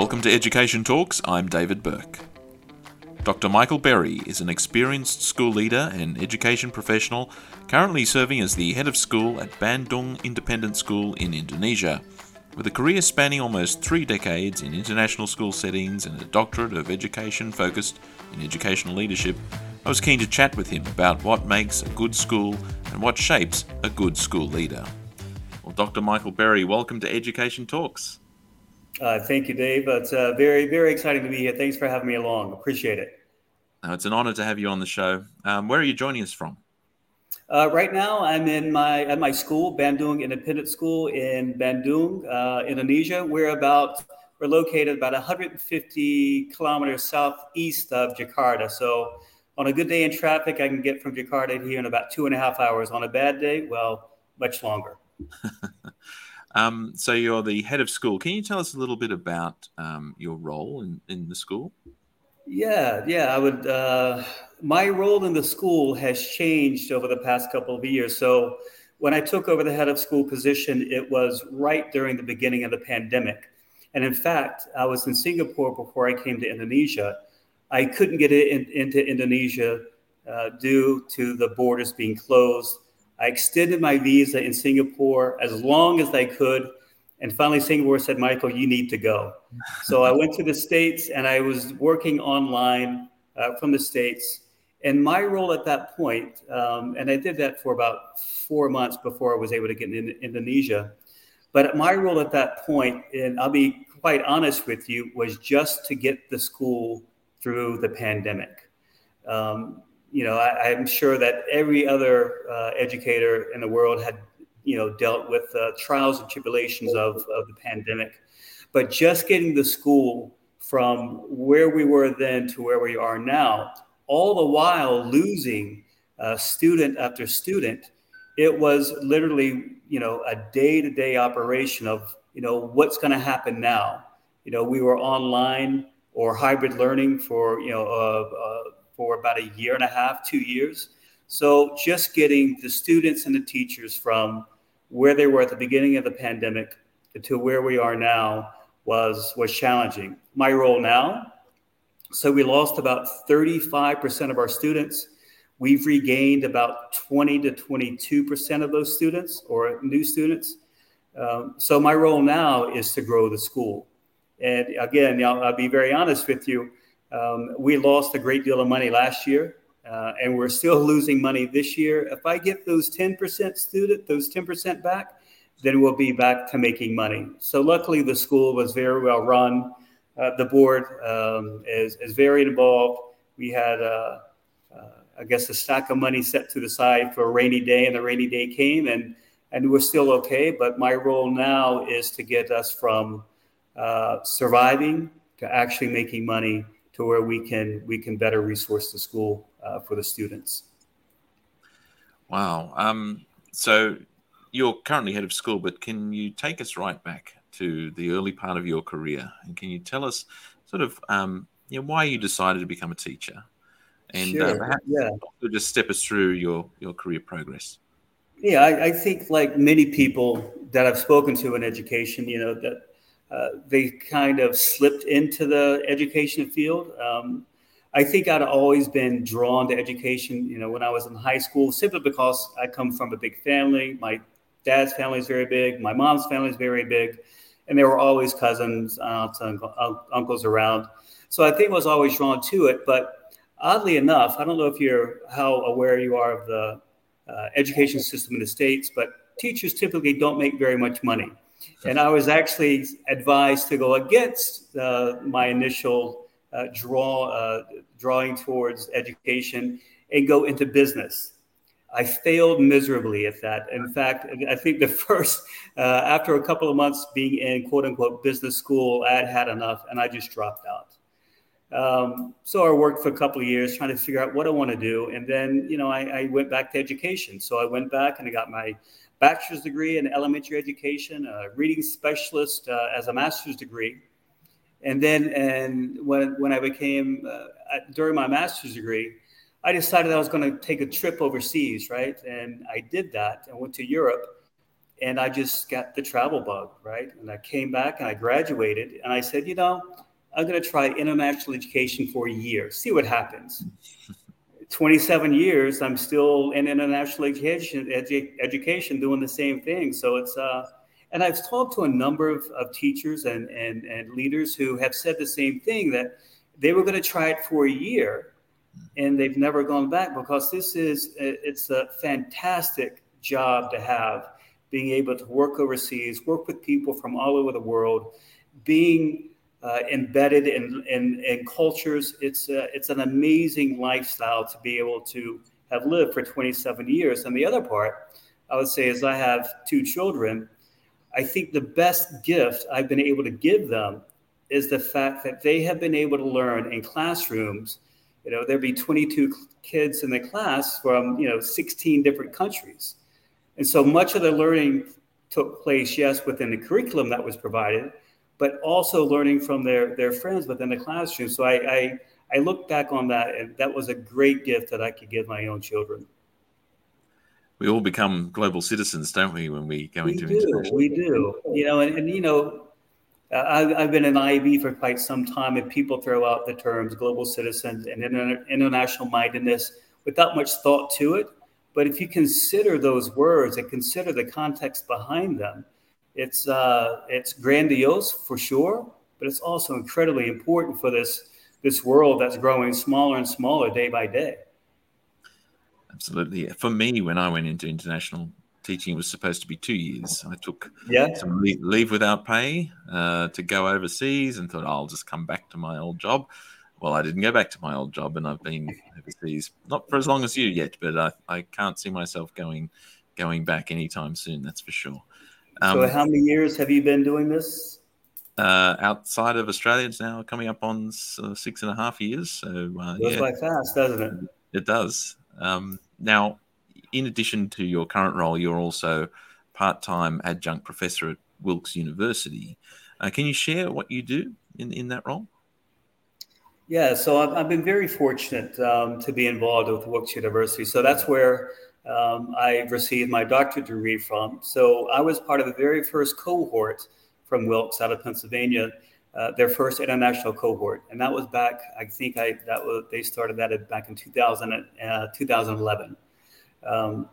Welcome to Education Talks. I'm David Burke. Dr. Michael Berry is an experienced school leader and education professional currently serving as the head of school at Bandung Independent School in Indonesia. With a career spanning almost three decades in international school settings and a doctorate of education focused in educational leadership, I was keen to chat with him about what makes a good school and what shapes a good school leader. Well, Dr. Michael Berry, welcome to Education Talks. Uh, thank you, Dave. It's uh, very, very exciting to be here. Thanks for having me along. Appreciate it. Uh, it's an honor to have you on the show. Um, where are you joining us from? Uh, right now, I'm in my at my school, Bandung Independent School in Bandung, uh, Indonesia. We're about we're located about 150 kilometers southeast of Jakarta. So, on a good day in traffic, I can get from Jakarta here in about two and a half hours. On a bad day, well, much longer. Um, so you're the head of school. Can you tell us a little bit about um, your role in, in the school? Yeah, yeah. I would. Uh, my role in the school has changed over the past couple of years. So when I took over the head of school position, it was right during the beginning of the pandemic. And in fact, I was in Singapore before I came to Indonesia. I couldn't get in, into Indonesia uh, due to the borders being closed I extended my visa in Singapore as long as I could. And finally, Singapore said, Michael, you need to go. So I went to the States and I was working online uh, from the States. And my role at that point, um, and I did that for about four months before I was able to get in Indonesia. But my role at that point, and I'll be quite honest with you, was just to get the school through the pandemic. Um, you know, I, am sure that every other uh, educator in the world had, you know, dealt with uh, trials and tribulations of, of the pandemic. But just getting the school from where we were then to where we are now, all the while losing uh, student after student, it was literally, you know, a day to day operation of, you know, what's going to happen now. You know, we were online or hybrid learning for, you know, uh, uh, for about a year and a half, two years. So just getting the students and the teachers from where they were at the beginning of the pandemic to where we are now was was challenging. My role now, so we lost about 35% of our students. We've regained about 20 to 22% of those students or new students. Um, so my role now is to grow the school. And again, I'll, I'll be very honest with you. Um, we lost a great deal of money last year, uh, and we're still losing money this year. If I get those 10% student, those 10% back, then we'll be back to making money. So luckily, the school was very well run. Uh, the board um, is, is very involved. We had, uh, uh, I guess, a stack of money set to the side for a rainy day, and the rainy day came, and and we're still okay. But my role now is to get us from uh, surviving to actually making money to where we can we can better resource the school uh, for the students. Wow. Um, so you're currently head of school, but can you take us right back to the early part of your career, and can you tell us sort of um, you know, why you decided to become a teacher, and uh, sure. uh, perhaps yeah. just step us through your your career progress. Yeah, I, I, think like many people that I've spoken to in education, you know, that they kind of slipped into the education field. Um, I think I'd always been drawn to education, you know, when I was in high school, simply because I come from a big family. My dad's family is very big, my mom's family is very big, and there were always cousins, aunts, uncle, uncles around. So I think I was always drawn to it. But oddly enough, I don't know if you're how aware you are of the uh, education system in the states, but teachers typically don't make very much money. And I was actually advised to go against uh, my initial uh, draw, uh, drawing towards education and go into business. I failed miserably at that. In fact, I think the first, uh, after a couple of months being in quote unquote business school, I had had enough and I just dropped out. Um, so I worked for a couple of years trying to figure out what I want to do. And then, you know, I, I went back to education. So I went back and I got my bachelor's degree in elementary education, a reading specialist uh, as a master's degree. And then, and when, when I became, uh, during my master's degree, I decided I was going to take a trip overseas, right? And I did that. I went to Europe. and I just got the travel bug, right? And I came back and I graduated, and I said, you know, I'm going to try international education for a year, see what happens. 27 years, I'm still in international education, edu- education doing the same thing. So it's, uh, and I've talked to a number of, of teachers and, and, and leaders who have said the same thing that they were going to try it for a year and they've never gone back because this is, it's a fantastic job to have being able to work overseas, work with people from all over the world, being uh, embedded in, in, in, cultures. It's, a, it's an amazing lifestyle to be able to have lived for 27 years. And the other part, I would say, is I have two children. I think the best gift I've been able to give them is the fact that they have been able to learn in classrooms. You know, there'd be 22 kids in the class from, you know, 16 different countries and so much of the learning took place, yes, within the curriculum that was provided, but also learning from their, their friends within the classroom. So I, I, I look back on that, and that was a great gift that I could give my own children. We all become global citizens, don't we, when we go we into do, international? We do. You know, and, and you know, uh, I've, I've been in IB for quite some time, and people throw out the terms global citizens and international mindedness without much thought to it. But if you consider those words and consider the context behind them, it's uh, it's grandiose for sure, but it's also incredibly important for this this world that's growing smaller and smaller day by day. Absolutely. For me, when I went into international teaching, it was supposed to be two years. I took yeah. some leave without pay uh, to go overseas and thought, oh, I'll just come back to my old job well, I didn't go back to my old job, and I've been overseas not for as long as you yet, but I, I can't see myself going going back anytime soon. That's for sure. Um, so, how many years have you been doing this? Uh, outside of Australia, it's now coming up on uh, six and a half years. So, uh, goes yeah, by fast, doesn't it? It does. Um, now, in addition to your current role, you're also part-time adjunct professor at Wilkes University. Uh, can you share what you do in in that role? Yeah, so I've, I've been very fortunate um, to be involved with Wilkes University. So that's where um, I received my doctorate degree from. So I was part of the very first cohort from Wilkes out of Pennsylvania, uh, their first international cohort, and that was back. I think I that was they started that back in 2000, uh, 2011. Um,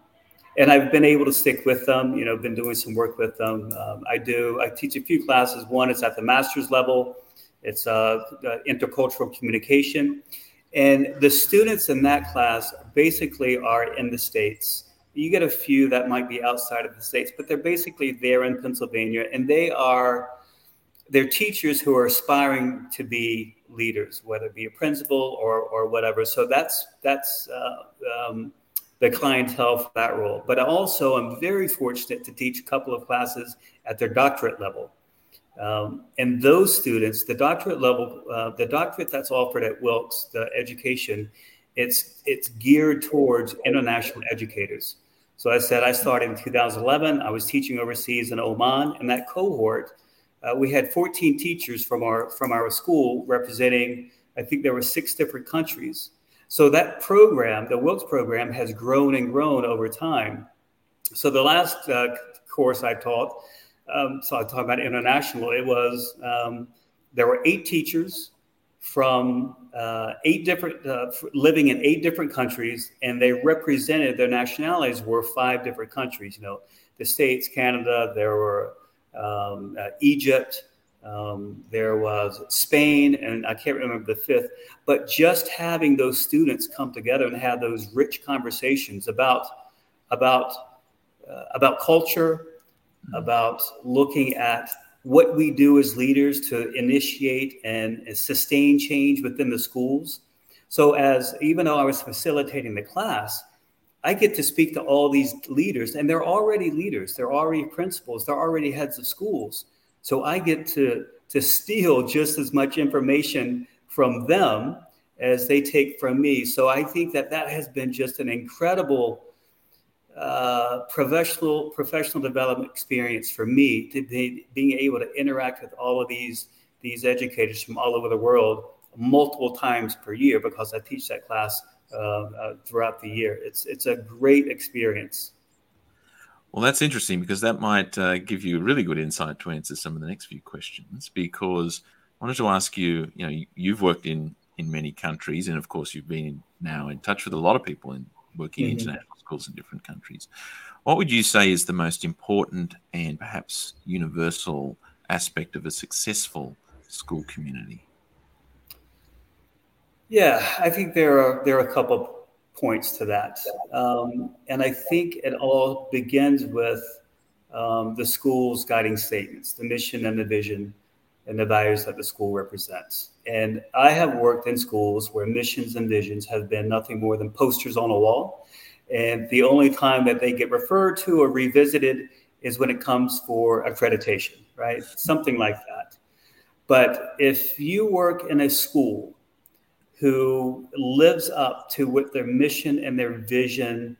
and I've been able to stick with them. You know, been doing some work with them. Um, I do. I teach a few classes. One is at the master's level it's uh, intercultural communication. And the students in that class basically are in the States. You get a few that might be outside of the States, but they're basically there in Pennsylvania. And they are, they're teachers who are aspiring to be leaders, whether it be a principal or, or whatever. So that's, that's uh, um, the clientele for that role. But also, I'm very fortunate to teach a couple of classes at their doctorate level. Um, and those students, the doctorate level, uh, the doctorate that's offered at Wilkes, the education, it's it's geared towards international educators. So I said I started in 2011. I was teaching overseas in Oman, and that cohort, uh, we had 14 teachers from our from our school representing. I think there were six different countries. So that program, the Wilkes program, has grown and grown over time. So the last uh, course I taught um, so I talk about international. It was um, there were eight teachers from uh, eight different uh, living in eight different countries, and they represented their nationalities were five different countries. You know, the states, Canada. There were um, uh, Egypt. Um, there was Spain, and I can't remember the fifth. But just having those students come together and have those rich conversations about about uh, about culture, about looking at what we do as leaders to initiate and sustain change within the schools. So, as even though I was facilitating the class, I get to speak to all these leaders, and they're already leaders, they're already principals, they're already heads of schools. So, I get to, to steal just as much information from them as they take from me. So, I think that that has been just an incredible uh, professional professional development experience for me to be being able to interact with all of these these educators from all over the world multiple times per year because I teach that class uh, uh, throughout the year. It's it's a great experience. Well, that's interesting because that might uh, give you really good insight to answer some of the next few questions. Because I wanted to ask you, you know, you've worked in in many countries, and of course, you've been now in touch with a lot of people in working mm-hmm. in international schools in different countries. What would you say is the most important and perhaps universal aspect of a successful school community? Yeah, I think there are there are a couple points to that, um, and I think it all begins with um, the school's guiding statements, the mission and the vision, and the values that the school represents. And I have worked in schools where missions and visions have been nothing more than posters on a wall, and the only time that they get referred to or revisited is when it comes for accreditation, right? Something like that. But if you work in a school who lives up to what their mission and their vision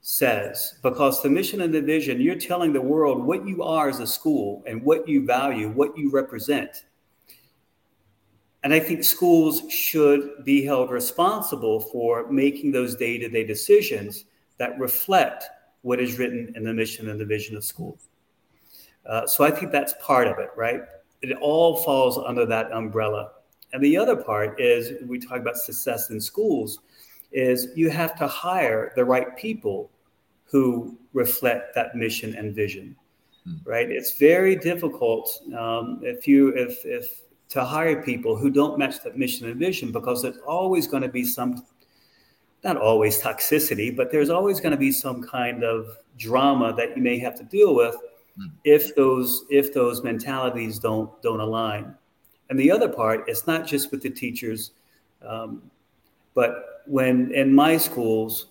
says. Because the mission and the vision, you're telling the world what you are as a school and what you value, what you represent. And I think schools should be held responsible for making those day to day decisions that reflect what is written in the mission and the vision of school. Uh, so I think that's part of it, right? It all falls under that umbrella. And the other part is we talk about success in schools is you have to hire the right people who reflect that mission and vision hmm. right it's very difficult um, if you if if to hire people who don't match that mission and vision because there's always going to be some not always toxicity but there's always going to be some kind of drama that you may have to deal with hmm. if those if those mentalities don't don't align and the other part, it's not just with the teachers, um, but when in my schools,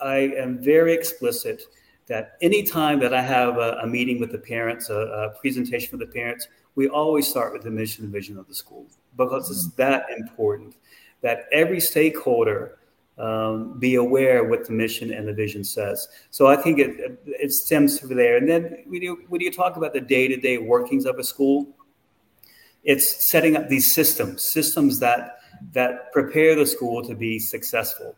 I, I, am very explicit that anytime that I have a, a meeting with the parents, a, a, presentation with the parents, we always start with the mission and vision of the school because it's mm-hmm. that important that every stakeholder um, be aware what the mission and the vision says. So I think it, it stems from there. And then when you, when you talk about the day to day workings of a school, it's setting up these systems, systems that that prepare the school to be successful.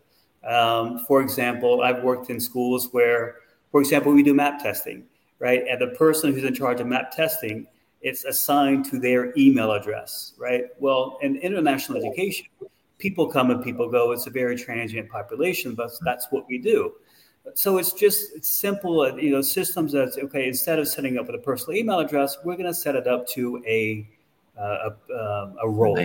Um, for example, I've worked in schools where, for example, we do map testing, right? And the person who's in charge of map testing, it's assigned to their email address, right? Well, in international education, people come and people go. It's a very transient population, but that's what we do. So it's just it's simple, you know, systems that's okay. Instead of setting up with a personal email address, we're going to set it up to a uh, a, um, a role.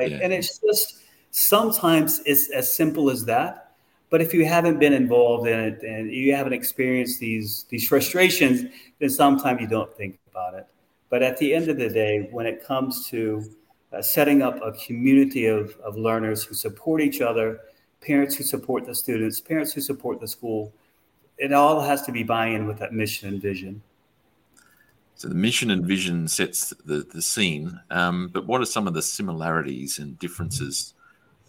Right? Yeah. And it's just sometimes it's as simple as that. But if you haven't been involved in it and you haven't experienced these these frustrations, then sometimes you don't think about it. But at the end of the day, when it comes to uh, setting up a community of, of learners who support each other, parents who support the students, parents who support the school, it all has to be buy-in with that mission and vision. So the mission and vision sets the, the scene. Um, but what are some of the similarities and differences,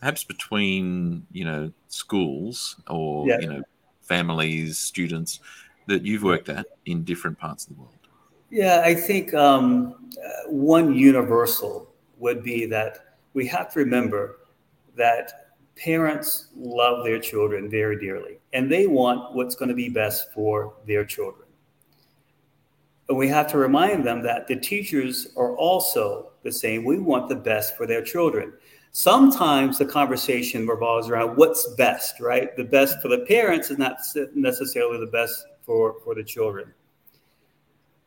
perhaps between you know schools or yeah. you know families, students that you've worked at in different parts of the world? Yeah, I think um, uh, one universal would be that we have to remember that parents love their children very dearly, and they want what's going to be best for their children. But we have to remind them that the teachers are also the same. We want the best for their children. Sometimes the conversation revolves around what's best, right? The best for the parents is not necessarily the best for, for the children.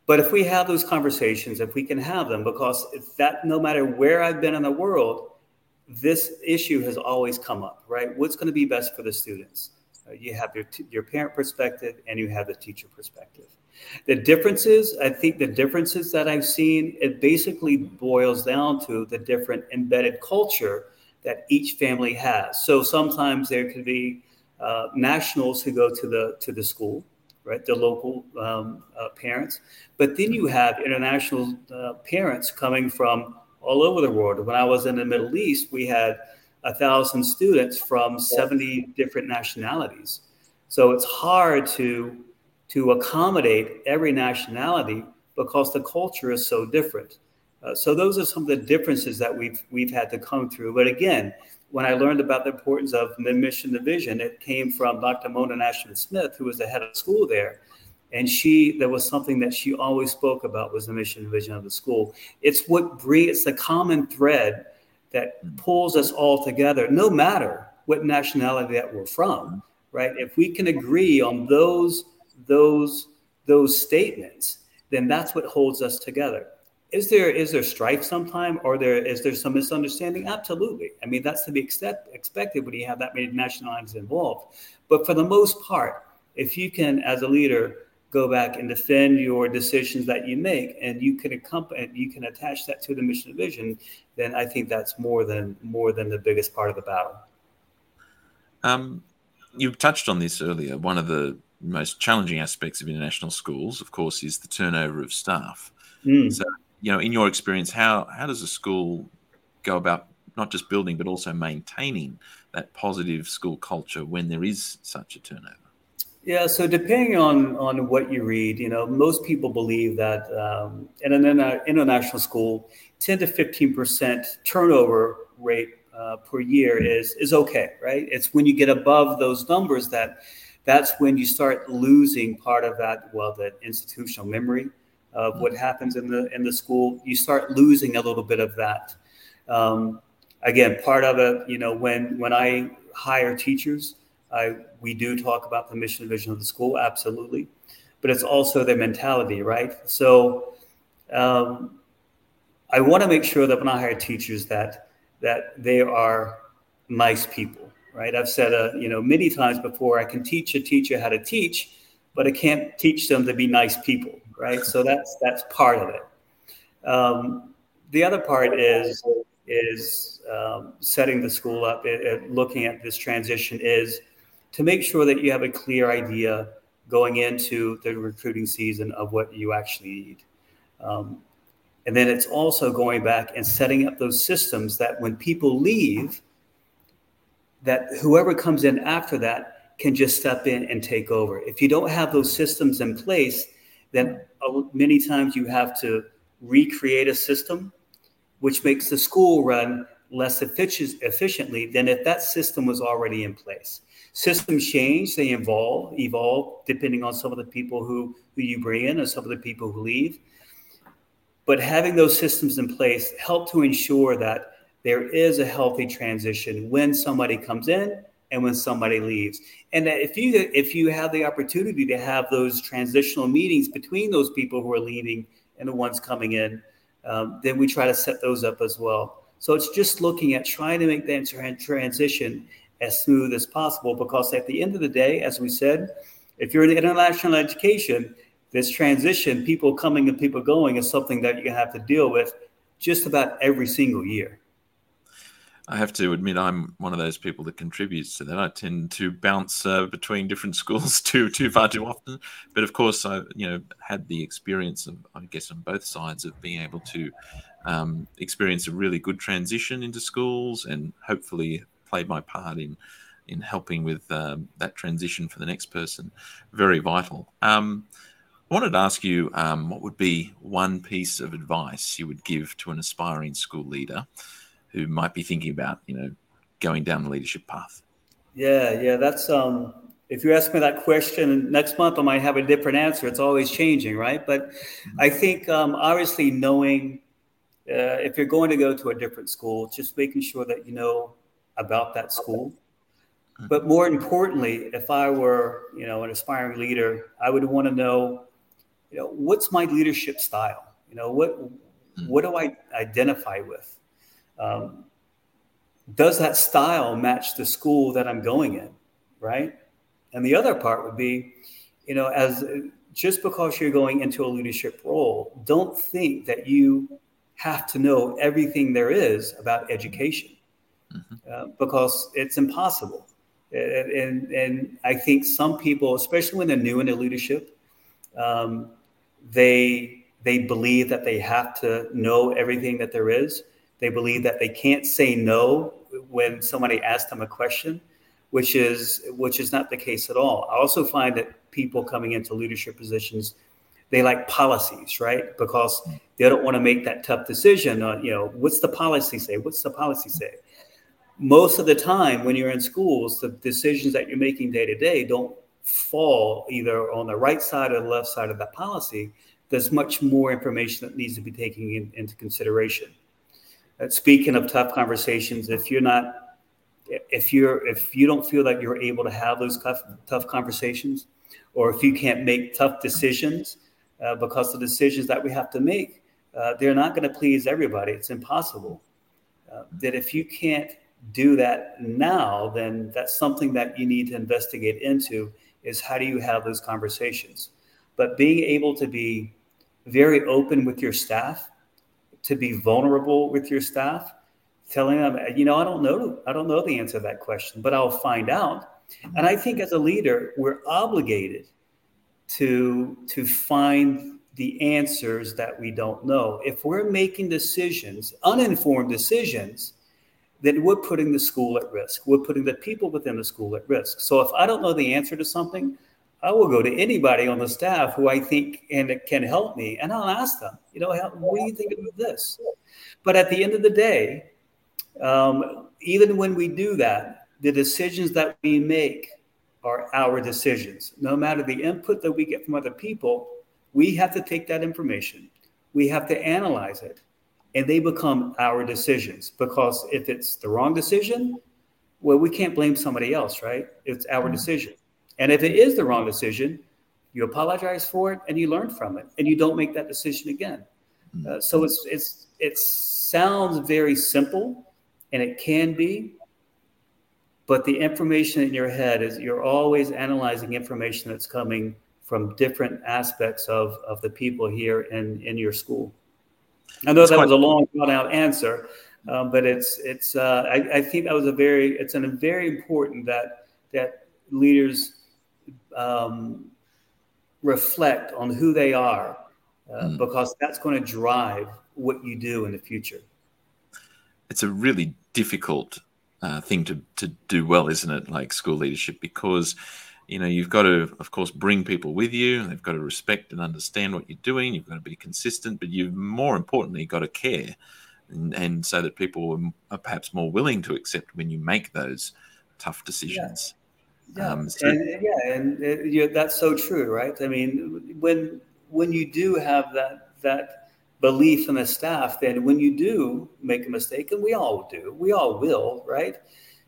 But if we have those conversations, if we can have them, because if that no matter where I've been in the world, this issue has always come up, right? What's going to be best for the students? Uh, you have your, t- your parent perspective and you have the teacher perspective. The differences, I think the differences that I've seen, it basically boils down to the different embedded culture that each family has. So sometimes there could be uh, nationals who go to the to the school, right? The local um, uh, parents, but then you have international uh, parents coming from all over the world. When I was in the Middle East, we had a thousand students from 70 different nationalities. So it's hard to to accommodate every nationality because the culture is so different. Uh, so those are some of the differences that we've we've had to come through. But again, when I learned about the importance of the mission division, it came from Dr. Mona Naismith Smith, who was the head of school there. and she there was something that she always spoke about was the mission vision of the school it's what brings it's the common thread that pulls us all together no matter what nationality that we're from right if we can agree on those those those statements then that's what holds us together. Is there is there strife sometime or there is there some misunderstanding? Absolutely. I mean that's to be accept, expected when you have that many nationalities involved. But for the most part if you can as a leader go back and defend your decisions that you make and you can accompany you can attach that to the mission and vision then i think that's more than more than the biggest part of the battle. Um, you touched on this earlier. One of the most challenging aspects of international schools of course is the turnover of staff mm. so you know in your experience how how does a school go about not just building but also maintaining that positive school culture when there is such a turnover yeah, so depending on on what you read, you know, most people believe that um, in an international school, ten to fifteen percent turnover rate uh, per year is is okay, right? It's when you get above those numbers that that's when you start losing part of that, well, the institutional memory of what happens in the in the school. You start losing a little bit of that. Um, again, part of it, you know, when when I hire teachers I, we do talk about the mission and vision of the school, absolutely, but it's also their mentality, right? So um, I want to make sure that when I hire teachers, that that they are nice people, right? I've said, uh, you know, many times before, I can teach a teacher how to teach, but I can't teach them to be nice people, right? So that's that's part of it. Um, the other part is is um, setting the school up, it, it, looking at this transition is to make sure that you have a clear idea going into the recruiting season of what you actually need. Um, and then it's also going back and setting up those systems that when people leave, that whoever comes in after that can just step in and take over. If you don't have those systems in place, then many times you have to recreate a system, which makes the school run less efficient, efficiently than if that system was already in place systems change, they evolve, evolve depending on some of the people who, who you bring in and some of the people who leave. But having those systems in place help to ensure that there is a healthy transition when somebody comes in and when somebody leaves. And that if you if you have the opportunity to have those transitional meetings between those people who are leaving and the ones coming in, um, then we try to set those up as well. So it's just looking at trying to make that transition as smooth as possible because at the end of the day, as we said, if you're in international education, this transition, people coming and people going, is something that you have to deal with just about every single year. I have to admit, I'm one of those people that contributes to that. I tend to bounce uh, between different schools too, too far too often. But of course, I, you know, had the experience of, I guess, on both sides of being able to um, experience a really good transition into schools and hopefully played my part in in helping with um, that transition for the next person. Very vital. Um, I wanted to ask you um, what would be one piece of advice you would give to an aspiring school leader who might be thinking about, you know, going down the leadership path. Yeah, yeah, that's um. If you ask me that question next month, I might have a different answer. It's always changing, right? But mm-hmm. I think um, obviously knowing uh, if you're going to go to a different school, just making sure that you know about that school. But more importantly, if I were, you know, an aspiring leader, I would want to know, you know, what's my leadership style? You know, what what do I identify with? Um, does that style match the school that I'm going in, right? And the other part would be, you know, as just because you're going into a leadership role, don't think that you have to know everything there is about education mm-hmm. uh, because it's impossible. And, and, and, I think some people, especially when they're new into leadership, um, they they believe that they have to know everything that there is. They believe that they can't say no when somebody asks them a question, which is which is not the case at all. I also find that people coming into leadership positions they like policies, right? Because they don't want to make that tough decision on, you know, what's the policy say? What's the policy say? most of the time when you're in schools, the decisions that you're making day to day don't fall either on the right side or the left side of that policy, there's much more information that needs to be taken in, into consideration. Uh, speaking of tough conversations, if you're not if you're if you don't feel that you're able to have those tough tough conversations, or if you can't make tough decisions uh, because the decisions that we have to make, uh, they're not going to please everybody. It's impossible. Uh, that if you can't do that now, then that's something that you need to investigate into. Is how do you have those conversations? But being able to be very open with your staff, to be vulnerable with your staff, telling them, you know, I don't know, I don't know the answer to that question, but I'll find out. And I think as a leader, we're obligated to to find the answers that we don't know. If we're making decisions, uninformed decisions, then we're putting the school at risk. We're putting the people within the school at risk. So if I don't know the answer to something, I will go to anybody on the staff who I think and can help me, and I'll ask them, you know, what do you think about this? But at the end of the day, um, even when we do that, the decisions that we make are our decisions. No matter the input that we get from other people, we have to take that information, we have to analyze it, and they become our decisions. Because if it's the wrong decision, well, we can't blame somebody else, right? It's our mm-hmm. decision. And if it is the wrong decision, you apologize for it and you learn from it, and you don't make that decision again. Mm-hmm. Uh, so it's it's it sounds very simple, and it can be, but the information in your head is you're always analyzing information that's coming from different aspects of, of the people here in, in your school. I know that was a long drawn out answer, um, but it's it's uh, I, I, think that was a very it's an, a very important that that leaders um, reflect on who they are uh, mm. because that's going to drive what you do in the future. It's a really difficult uh, thing to, to do well, isn't it? Like school leadership, because you know you've got to, of course, bring people with you. They've got to respect and understand what you're doing. You've got to be consistent, but you've more importantly got to care, and, and so that people are perhaps more willing to accept when you make those tough decisions. Yeah, yeah. Um, so- and, yeah, and it, yeah, that's so true, right? I mean, when when you do have that that belief in the staff then when you do make a mistake and we all do we all will right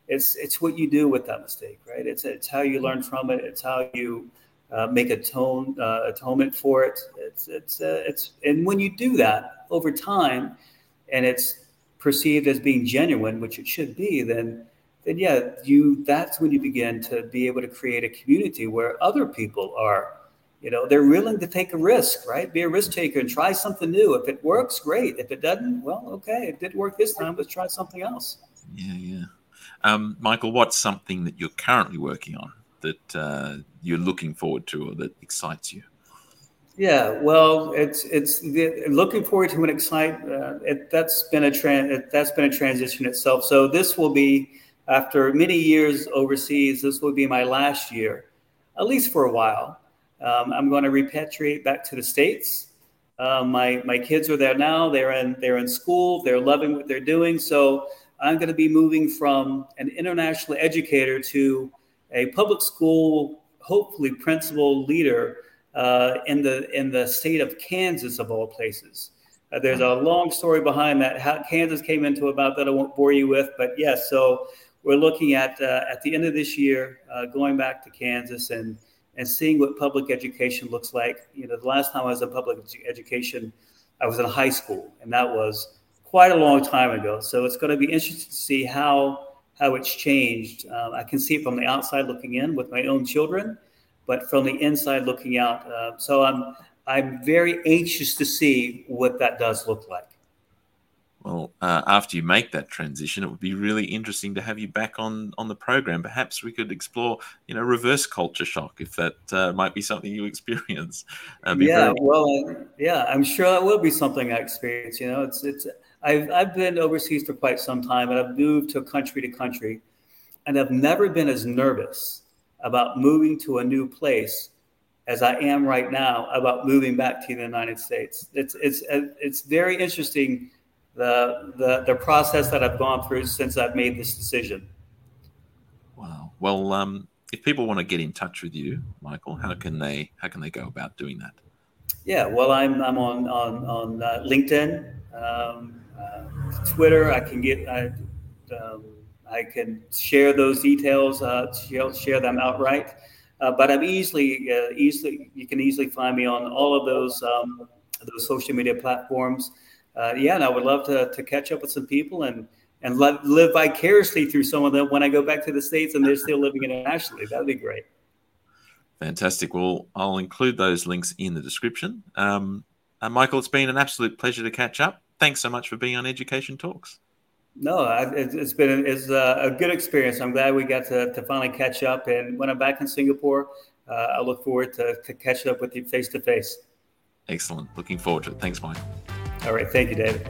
it's it's what you do with that mistake right it's it's how you learn from it it's how you uh, make atone uh, atonement for it it's it's uh, it's and when you do that over time and it's perceived as being genuine which it should be then then yeah you that's when you begin to be able to create a community where other people are. You know they're willing to take a risk right? Be a risk taker and try something new. If it works great. If it doesn't well okay. It didn't work this time let's try something else. Yeah yeah. Um, michael what's something that you're currently working on that uh, you're looking forward to or that excites you? Yeah well it's it's the, looking forward to an excite uh, it, that's been a tran- that's been a transition itself. So this will be after many years overseas this will be my last year at least for a while um, I'm going to repatriate back to the states. Uh, my my kids are there now. They're in they're in school. They're loving what they're doing. So I'm going to be moving from an international educator to a public school, hopefully principal leader uh, in the in the state of Kansas of all places. Uh, there's a long story behind that. How Kansas came into about that I won't bore you with, but yes. so we're looking at uh, at the end of this year uh, going back to Kansas and and seeing what public education looks like. You know, the last time I was in public education, I was in high school, and that was quite a long time ago. So it's going to be interesting to see how how it's changed. Uh, I can see it from the outside looking in with my own children, but from the inside looking out. Uh, so I'm I'm very anxious to see what that does look like. Well, uh, after you make that transition, it would be really interesting to have you back on on the program. Perhaps we could explore, you know, reverse culture shock if that uh, might be something you experience. Uh, yeah, very- well, yeah, I'm sure that will be something I experience. You know, it's it's I've I've been overseas for quite some time, and I've moved to country to country, and I've never been as nervous about moving to a new place as I am right now about moving back to the United States. It's it's it's very interesting the, the, the process that I've gone through since I've made this decision. Wow. Well, um, if people want to get in touch with you, Michael, how can they how can they go about doing that? Yeah, well, I'm I'm on on on uh, LinkedIn, um, uh, Twitter. I can get I, um, I can share those details, uh, share, share them outright. Uh, but I'm easily uh, easily you can easily find me on all of those um, those social media platforms. Uh, yeah, and I would love to to catch up with some people and and let, live vicariously through some of them when I go back to the States and they're still living internationally. That'd be great. Fantastic. Well, I'll include those links in the description. Um, uh, Michael, it's been an absolute pleasure to catch up. Thanks so much for being on Education Talks. No, it's been it's a good experience. I'm glad we got to, to finally catch up. And when I'm back in Singapore, uh, I look forward to, to catching up with you face to face. Excellent. Looking forward to it. Thanks, Mike. All right. Thank you, David.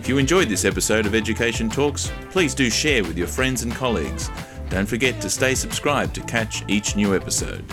If you enjoyed this episode of Education Talks, please do share with your friends and colleagues. Don't forget to stay subscribed to catch each new episode.